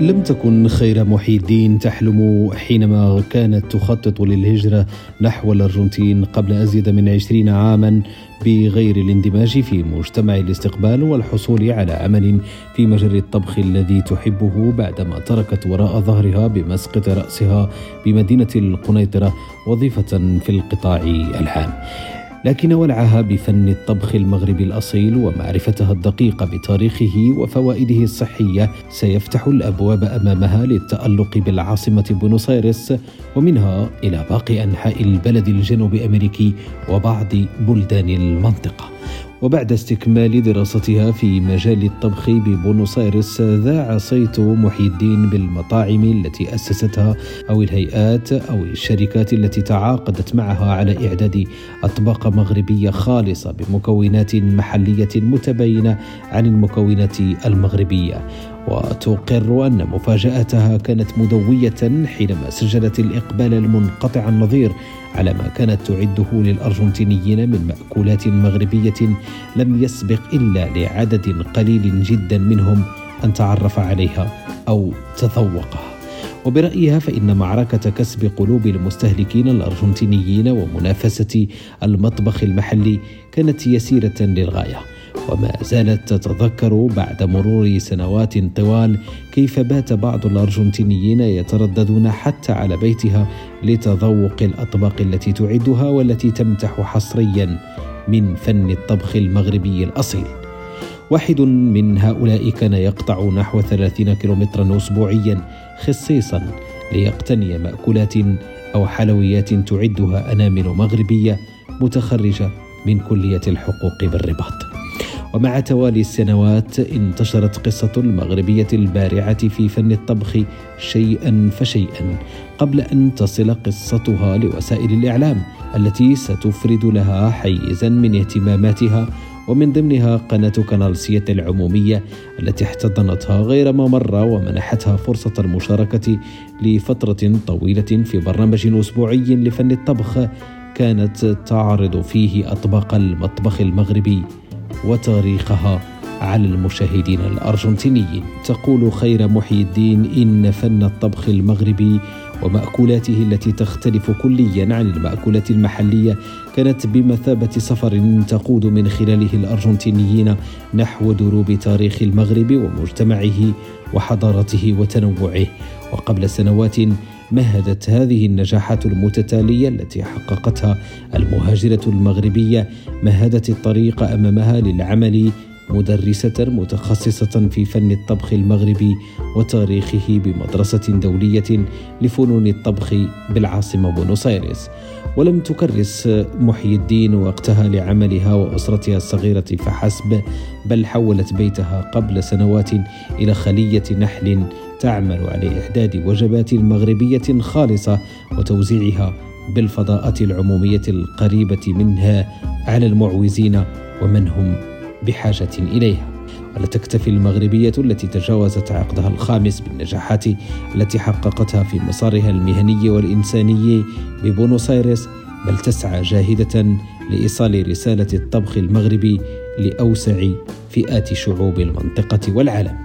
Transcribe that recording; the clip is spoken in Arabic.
لم تكن خير محي الدين تحلم حينما كانت تخطط للهجرة نحو الأرجنتين قبل أزيد من عشرين عاما بغير الاندماج في مجتمع الاستقبال والحصول على عمل في مجال الطبخ الذي تحبه بعدما تركت وراء ظهرها بمسقط رأسها بمدينة القنيطرة وظيفة في القطاع العام. لكن ولعها بفن الطبخ المغربي الأصيل ومعرفتها الدقيقه بتاريخه وفوائده الصحية سيفتح الأبواب أمامها للتألق بالعاصمة بونوس آيرس ومنها إلى باقي أنحاء البلد الجنوب أمريكي وبعض بلدان المنطقة. وبعد استكمال دراستها في مجال الطبخ ببونوس آيرس ذاع صيت محي الدين بالمطاعم التي أسستها أو الهيئات أو الشركات التي تعاقدت معها على إعداد أطباق مغربية خالصة بمكونات محلية متباينة عن المكونات المغربية. وتقر أن مفاجآتها كانت مدوية حينما سجلت الإقبال المنقطع النظير على ما كانت تعده للأرجنتينيين من مأكولات مغربية لم يسبق إلا لعدد قليل جدا منهم أن تعرف عليها أو تذوقها. وبرأيها فإن معركة كسب قلوب المستهلكين الأرجنتينيين ومنافسة المطبخ المحلي كانت يسيرة للغاية. وما زالت تتذكر بعد مرور سنوات طوال كيف بات بعض الأرجنتينيين يترددون حتى على بيتها لتذوق الأطباق التي تعدها والتي تمتح حصريا من فن الطبخ المغربي الأصيل. واحد من هؤلاء كان يقطع نحو 30 كيلومترا اسبوعيا خصيصا ليقتني مأكولات أو حلويات تعدها أنامل مغربية متخرجة من كلية الحقوق بالرباط. ومع توالي السنوات انتشرت قصة المغربية البارعة في فن الطبخ شيئا فشيئا قبل أن تصل قصتها لوسائل الإعلام التي ستفرد لها حيزا من اهتماماتها ومن ضمنها قناة كنالسية العمومية التي احتضنتها غير ما مر ومنحتها فرصة المشاركة لفترة طويلة في برنامج أسبوعي لفن الطبخ كانت تعرض فيه أطباق المطبخ المغربي. وتاريخها على المشاهدين الأرجنتينيين. تقول خير محي الدين إن فن الطبخ المغربي ومأكولاته التي تختلف كليا عن المأكولات المحلية كانت بمثابة سفر تقود من خلاله الأرجنتينيين نحو دروب تاريخ المغرب ومجتمعه وحضارته وتنوعه. وقبل سنوات مهدت هذه النجاحات المتتالية التي حققتها المهاجرة المغربية. مهدت الطريق أمامها للعمل مدرسة متخصصة في فن الطبخ المغربي وتاريخه بمدرسة دولية لفنون الطبخ بالعاصمة بونوس ايرس ولم تكرس محي الدين وقتها لعملها وأسرتها الصغيرة فحسب بل حولت بيتها قبل سنوات إلى خلية نحل تعمل على إعداد وجبات مغربية خالصة وتوزيعها بالفضاءات العمومية القريبة منها على المعوزين ومن هم بحاجة إليها. ولا تكتفي المغربية التي تجاوزت عقدها الخامس بالنجاحات التي حققتها في مسارها المهني والإنساني ببونوس آيرس بل تسعى جاهدة لإيصال رسالة الطبخ المغربي لأوسع فئات شعوب المنطقة والعالم.